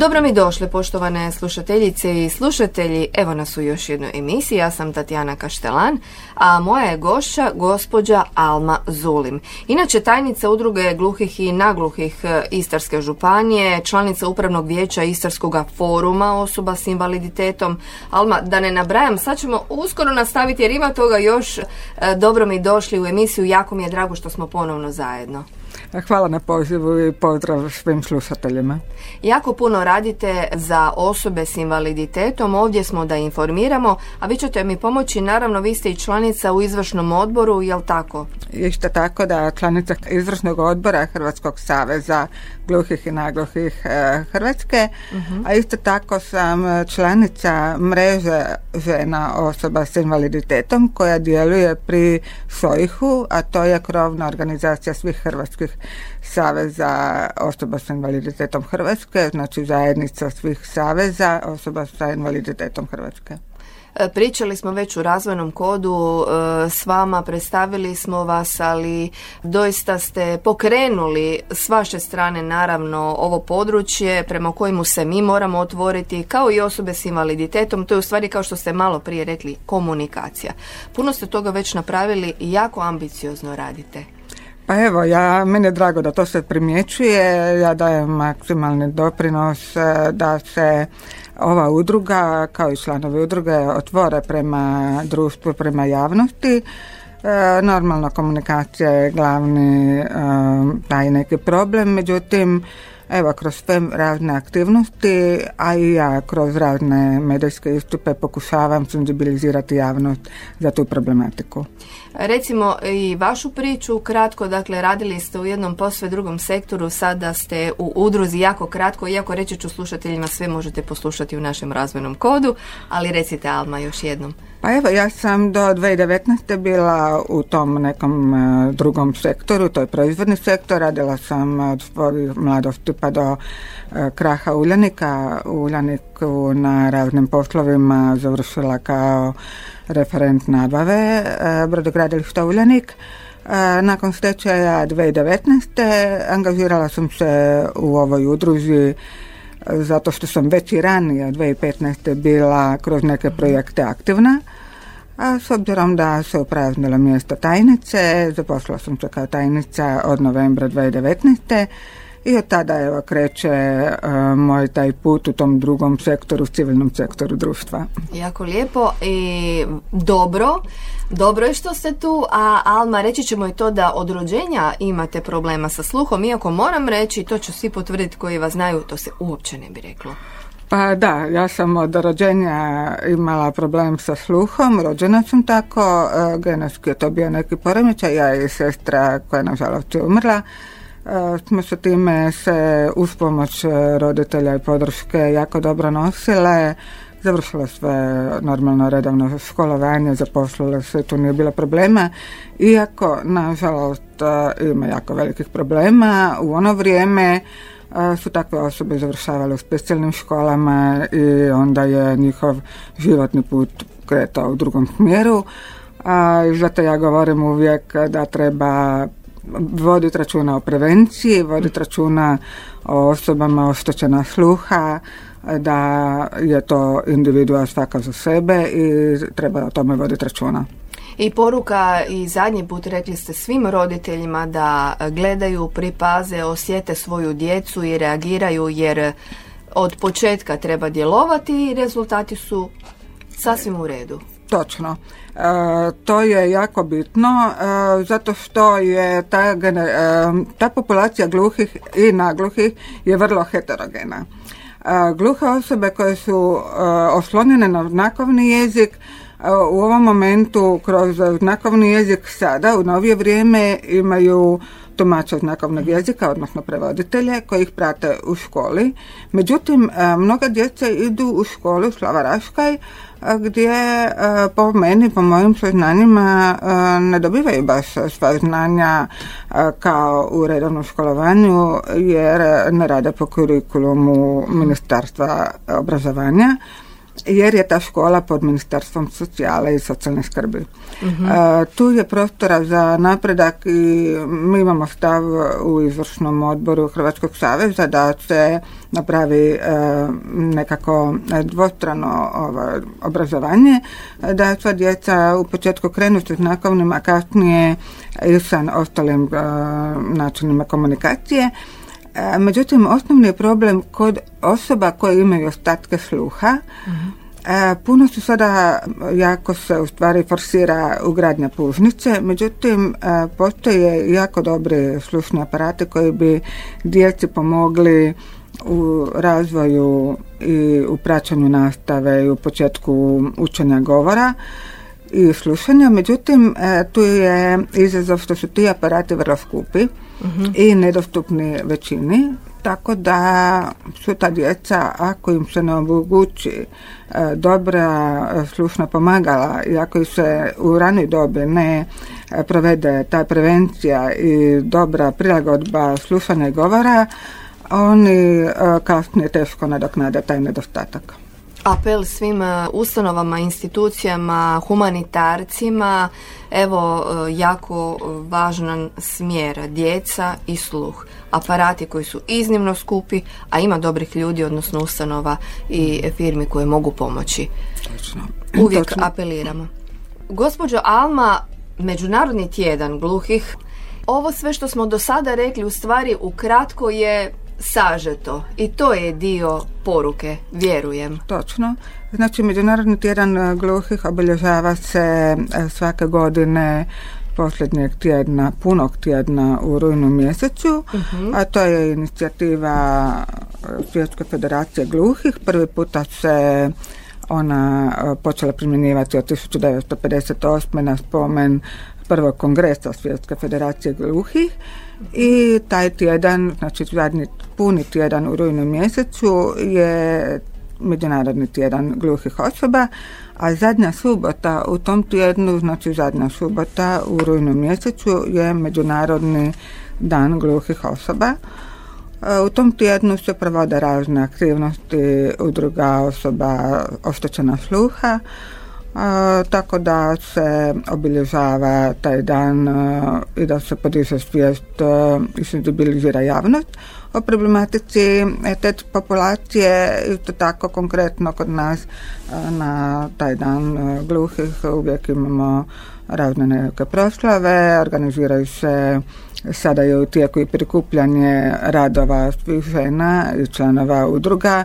Dobro mi došli, poštovane slušateljice i slušatelji. Evo nas u još jednoj emisiji. Ja sam Tatjana Kaštelan, a moja je gošća gospođa Alma Zulim. Inače, tajnica udruge gluhih i nagluhih e, Istarske županije, članica upravnog vijeća Istarskog foruma osoba s invaliditetom. Alma, da ne nabrajam, sad ćemo uskoro nastaviti jer ima toga još. E, dobro mi došli u emisiju, jako mi je drago što smo ponovno zajedno. Hvala na pozivu i pozdrav svim slušateljima. Jako puno radite za osobe s invaliditetom, ovdje smo da informiramo, a vi ćete mi pomoći, naravno vi ste i članica u izvršnom odboru, jel tako? Isto tako da članica izvršnog odbora Hrvatskog saveza gluhih i nagluhih e, Hrvatske, mhm. a isto tako sam članica mreže žena osoba s invaliditetom koja djeluje pri SOIH-u, a to je krovna organizacija svih hrvatskih saveza osoba s invaliditetom Hrvatske, znači zajednica svih saveza osoba sa invaliditetom Hrvatske. E, pričali smo već u razvojnom kodu e, s vama, predstavili smo vas, ali doista ste pokrenuli s vaše strane naravno ovo područje prema kojemu se mi moramo otvoriti kao i osobe s invaliditetom. To je u stvari kao što ste malo prije rekli komunikacija. Puno ste toga već napravili i jako ambiciozno radite. Pa evo, ja, meni je drago da to se primjećuje, ja dajem maksimalni doprinos e, da se ova udruga, kao i članovi udruge, otvore prema društvu, prema javnosti. E, normalna komunikacija je glavni e, taj neki problem, međutim, Evo, kroz sve razne aktivnosti, a i ja kroz razne medijske istupe pokušavam senzibilizirati javnost za tu problematiku. Recimo i vašu priču kratko, dakle radili ste u jednom posve drugom sektoru, sada ste u udruzi jako kratko, iako reći ću slušateljima sve možete poslušati u našem razvojnom kodu, ali recite Alma još jednom. Pa evo, ja sam do 2019. bila u tom nekom e, drugom sektoru, to je proizvodni sektor, radila sam od mladosti pa do e, kraha Uljanika, u Uljaniku na raznim poslovima završila kao referent nabave e, brodogradilišta Uljanik. Nakon stečaja 2019. angažirala sam se u ovoj udruzi zato što sam već i ranije 2015. bila kroz neke projekte aktivna. A s obzirom da se upraznila mjesto tajnice, zaposlila sam se kao tajnica od novembra 2019. I od tada evo kreće e, moj taj put u tom drugom sektoru, civilnom sektoru društva. Jako lijepo i dobro. Dobro je što ste tu, a Alma, reći ćemo i to da od rođenja imate problema sa sluhom, iako moram reći, to ću svi potvrditi koji vas znaju, to se uopće ne bi reklo. Pa da, ja sam od rođenja imala problem sa sluhom, rođena sam tako, e, genetski je to bio neki poremećaj, ja i sestra koja nažalost je umrla, e, smo sa time se uz pomoć roditelja i podrške jako dobro nosile, završila sve normalno redovno školovanje, zaposlila se, tu nije bilo problema, iako nažalost ima jako velikih problema. U ono vrijeme su takve osobe završavale u specijalnim školama i onda je njihov životni put kretao u drugom smjeru. A, zato ja govorim uvijek da treba voditi računa o prevenciji, voditi računa o osobama oštećena sluha, da je to individua svaka za sebe i treba o tome voditi računa. I poruka i zadnji put rekli ste svim roditeljima da gledaju, pripaze, osjete svoju djecu i reagiraju jer od početka treba djelovati i rezultati su sasvim u redu. Točno. E, to je jako bitno e, zato što je ta, e, ta populacija gluhih i nagluhih je vrlo heterogena. Gluhe osobe koje su oslonjene na znakovni jezik U ovom momentu kroz znakovni jezik sada u novije vrijeme imaju tumača znakovnog jezika, odnosno prevoditelje koji ih prate u školi. Međutim, mnoga djeca idu u školu u Slavaraškaj gdje po meni, po mojim saznanjima ne dobivaju baš sva znanja kao u redovnom školovanju jer ne rade po kurikulumu Ministarstva obrazovanja jer je ta škola pod Ministarstvom socijale i socijalne skrbi. Mhm. tu je prostora za napredak i mi imamo stav u izvršnom odboru Hrvatskog saveza da se napravi nekako dvostrano ovo, obrazovanje, da sva djeca u početku krenu sa znakovnim, a kasnije i sa ostalim načinima komunikacije. Međutim, osnovni je problem kod osoba koje imaju ostatke sluha. Puno su sada, jako se u stvari forsira ugradnja pužnice, međutim postoje jako dobri slušni aparati koji bi djeci pomogli u razvoju i u praćanju nastave i u početku učenja govora i slušanja. Međutim, tu je izazov što su ti aparati vrlo skupi i nedostupni većini tako da su ta djeca ako im se ne omogući e, dobra slušna pomagala i ako se u ranoj dobi ne e, provede ta prevencija i dobra prilagodba slušanja i govora oni e, kasnije teško nadoknade taj nedostatak apel svim e, ustanovama, institucijama, humanitarcima, evo e, jako važan smjer, djeca i sluh. Aparati koji su iznimno skupi, a ima dobrih ljudi, odnosno ustanova i firmi koje mogu pomoći. Uvijek apeliramo. Gospođo Alma, Međunarodni tjedan gluhih, ovo sve što smo do sada rekli u stvari ukratko je sažeto i to je dio poruke, vjerujem. Točno. Znači, Međunarodni tjedan e, gluhih obilježava se e, svake godine posljednjeg tjedna, punog tjedna u rujnu mjesecu, mhm. a to je inicijativa e, Svjetske federacije gluhih. Prvi puta se ona počela primjenjivati od 1958. na spomen prvog kongresa Svjetske federacije gluhih i taj tjedan, znači zadnji puni tjedan u rujnu mjesecu je Međunarodni tjedan gluhih osoba, a zadnja subota u tom tjednu, znači zadnja subota u rujnu mjesecu je Međunarodni dan gluhih osoba. E, u tom tjednu se provode razne aktivnosti udruga osoba oštećena sluha, tako da se obilježava taj dan i da se podiže svijest i senzibilizira javnost o problematici te populacije. Isto tako konkretno kod nas na taj dan gluhih uvijek imamo razne neke proslave, organiziraju se sada je u tijeku i prikupljanje radova svih žena i članova udruga E,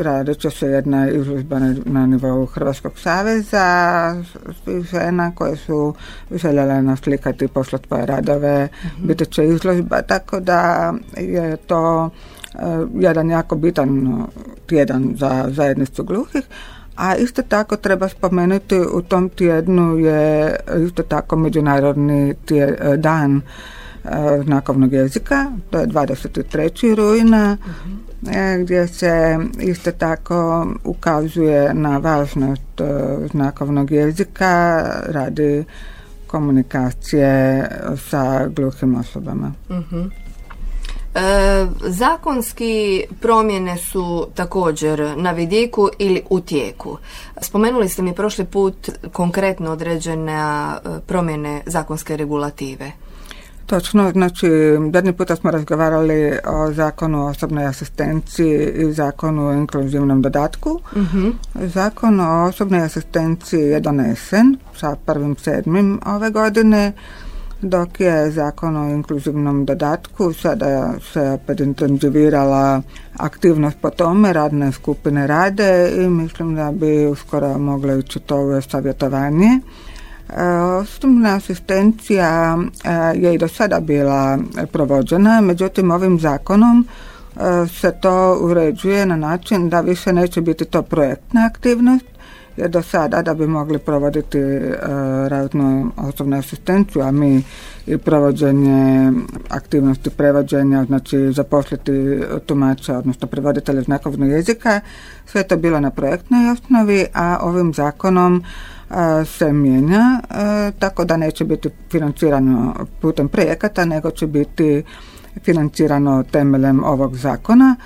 radit će se jedna izložba na, nivou Hrvatskog saveza svih žena koje su željele naslikati i poslati svoje radove. mm Biti će izložba, tako da je to e, jedan jako bitan tjedan za zajednicu gluhih. A isto tako treba spomenuti u tom tjednu je isto tako međunarodni e, dan znakovnog jezika, to je 23. rujna. Mhm. E, gdje se isto tako ukazuje na važnost e, znakovnog jezika radi komunikacije sa gluhim osobama. uh E, zakonski promjene su također na vidiku ili u tijeku. Spomenuli ste mi prošli put konkretno određene promjene zakonske regulative. Točno, znači zadnji puta smo razgovarali o zakonu o osobnoj asistenciji i zakonu o inkluzivnom dodatku. uh Zakon o osobnoj asistenciji je donesen sa prvim sedmim ove godine, dok je zakon o inkluzivnom dodatku sada se opet intenzivirala aktivnost po tome, radne skupine rade i mislim da bi uskoro moglo ići to savjetovanje. Osobna asistencija e, je i do sada bila provođena, međutim ovim zakonom e, se to uređuje na način da više neće biti to projektna aktivnost, jer do sada da bi mogli provoditi e, raznu osobnu asistenciju, a mi i provođenje aktivnosti prevođenja, znači zaposliti tumača, odnosno prevoditelja znakovnog jezika, sve to bilo na projektnoj osnovi, a ovim zakonom se mijenja, e, tako da neće biti financirano putem projekata, nego će biti financirano temeljem ovog zakona.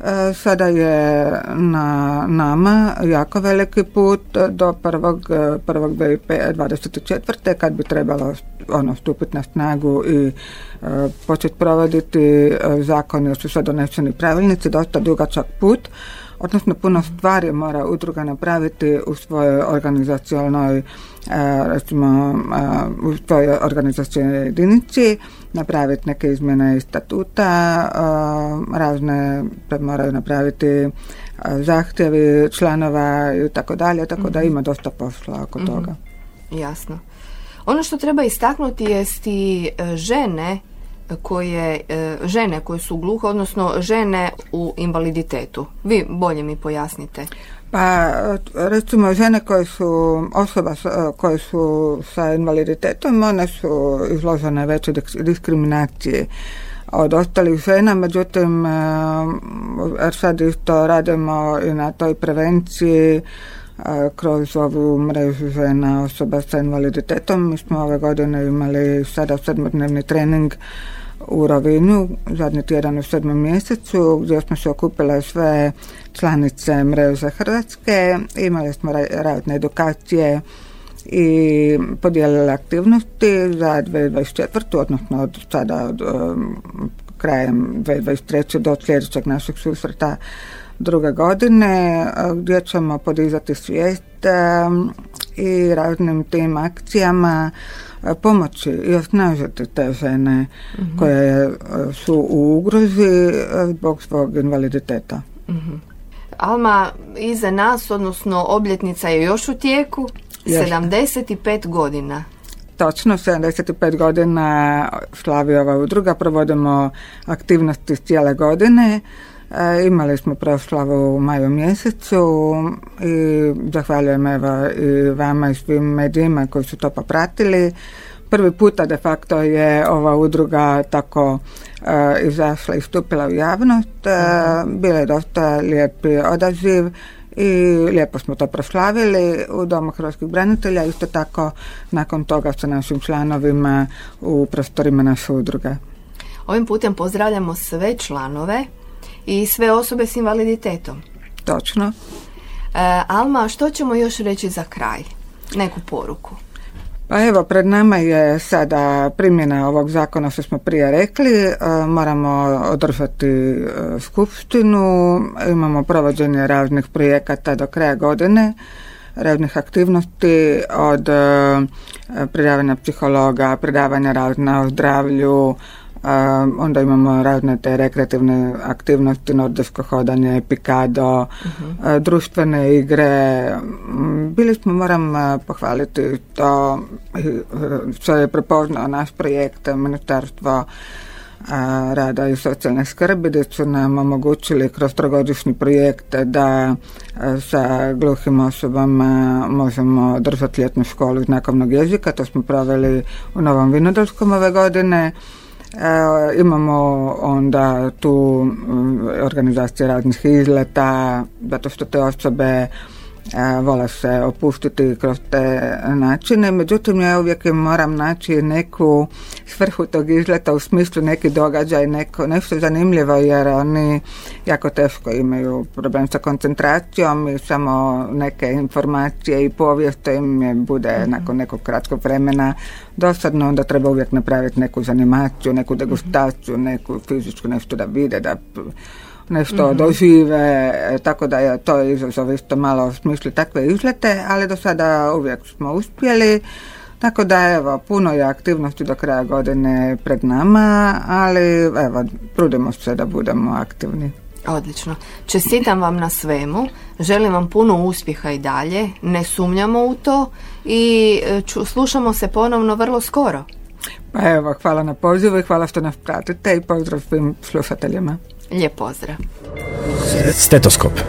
E, sada je na nama jako veliki put do prvog, prvog 24. kad bi trebalo ono, stupiti na snagu i e, početi provoditi e, zakon jer su sad doneseni pravilnici, dosta dugačak put odnosno puno stvari mora udruga napraviti u svojoj organizacionalnoj recimo u svojoj organizacijnoj jedinici napraviti neke izmjene iz statuta, razne moraju napraviti zahtjevi članova i tako dalje, tako da mhm. ima dosta posla oko mhm. toga. Jasno. Ono što treba istaknuti jest i e, žene koje e, žene koje su gluhe, odnosno žene u invaliditetu. Vi bolje mi pojasnite. Pa recimo žene koje su osoba koje su sa invaliditetom, one su izložene veće diskriminacije od ostalih žena, međutim jer sad isto radimo i na toj prevenciji kroz ovu mrežu žena osoba sa invaliditetom. Mi smo ove godine imali sada sedmodnevni trening u Rovinju, zadnji tjedan u sedmom mjesecu, gdje smo se okupile sve članice mreže Hrvatske. Imali smo radne edukacije i podijelili aktivnosti za 2024. odnosno od sada od um, krajem 2023. do sljedećeg našeg susreta druge godine gdje ćemo podizati svijest i raznim tim akcijama pomoći i osnažiti te žene mhm. koje su u ugrozi zbog svog invaliditeta. mm Alma, iza nas, odnosno obljetnica je još u tijeku, 75 godina. Točno, 75 godina slavi ova udruga, provodimo aktivnosti cijele godine. E, imali smo proslavu u maju mjesecu i zahvaljujem evo i vama i svim medijima koji su to popratili. Prvi puta de facto je ova udruga tako e, izašla i stupila u javnost. Uh, Bilo je dosta lijepi odaziv i lijepo smo to proslavili u Domu hrvatskih branitelja, isto tako nakon toga sa našim članovima u prostorima naše udruge. Ovim putem pozdravljamo sve članove i sve osobe s invaliditetom. Točno. E, Alma, što ćemo još reći za kraj? Neku poruku. Pa evo, pred nama je sada primjena ovog zakona što smo prije rekli. E, moramo održati e, skupštinu, imamo provođenje raznih projekata do kraja godine, raznih aktivnosti od predavanja psihologa, predavanja razna o zdravlju, onda imamo razne te rekreativne aktivnosti, nordijsko hodanje, pikado, uh društvene igre. Bili smo, moram pohvaliti to što je prepoznao naš projekt Ministarstvo rada i socijalne skrbi gdje su nam omogućili kroz trogodišnji projekt da sa gluhim osobama možemo držati ljetnu školu znakovnog jezika. To smo proveli u Novom Vinodolskom ove godine. E, imamo onda tu mm, organizacije raznih izleta, zato što te osobe Vole se opustiti kroz te načine, međutim ja uvijek moram naći neku svrhu tog izleta u smislu neki događaj, neko, nešto zanimljivo jer oni jako teško imaju problem sa koncentracijom i samo neke informacije i povijest im je bude mhm. nakon nekog kratkog vremena dosadno, onda treba uvijek napraviti neku zanimaciju, neku degustaciju, neku fizičku nešto da vide, da nešto mm dožive, tako da je to izazov isto malo smisli takve izlete, ali do sada uvijek smo uspjeli. Tako da evo, puno je aktivnosti do kraja godine pred nama, ali evo, trudimo se da budemo aktivni. Odlično. Čestitam vam na svemu. Želim vam puno uspjeha i dalje. Ne sumnjamo u to i e, slušamo se ponovno vrlo skoro. Pa evo, hvala na pozivu i hvala što nas pratite i pozdrav svim slušateljima. Lijep pozdrav. Stetoskop.